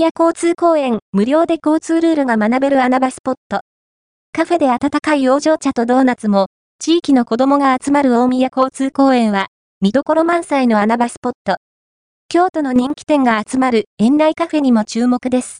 谷交通公園、無料で交通ルールが学べる穴場スポット。カフェで温かい養生茶とドーナツも、地域の子供が集まる大宮交通公園は、見どころ満載の穴場スポット。京都の人気店が集まる園内カフェにも注目です。